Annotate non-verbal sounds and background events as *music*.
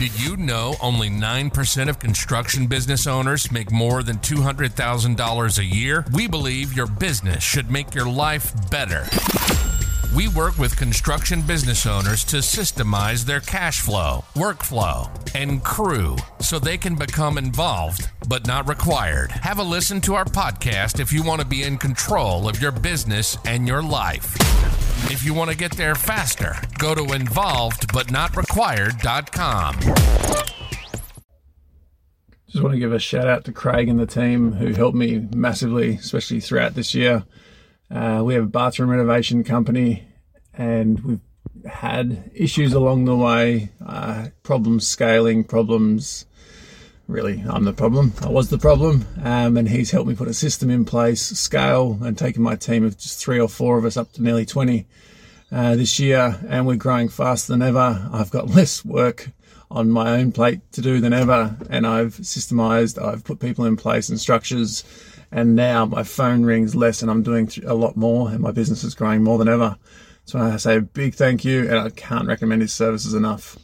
Did you know only 9% of construction business owners make more than $200,000 a year? We believe your business should make your life better. We work with construction business owners to systemize their cash flow, workflow, and crew so they can become involved but not required. Have a listen to our podcast if you want to be in control of your business and your life. If you want to get there faster, go to involvedbutnotrequired.com. Just want to give a shout out to Craig and the team who helped me massively, especially throughout this year. Uh, we have a bathroom renovation company and we've had issues along the way, uh, problems scaling, problems. Really, I'm the problem. I was the problem. Um, and he's helped me put a system in place, scale, and taken my team of just three or four of us up to nearly 20 uh, this year. And we're growing faster than ever. I've got *laughs* less work on my own plate to do than ever. And I've systemized, I've put people in place and structures. And now my phone rings less and I'm doing a lot more and my business is growing more than ever. So I say a big thank you and I can't recommend his services enough.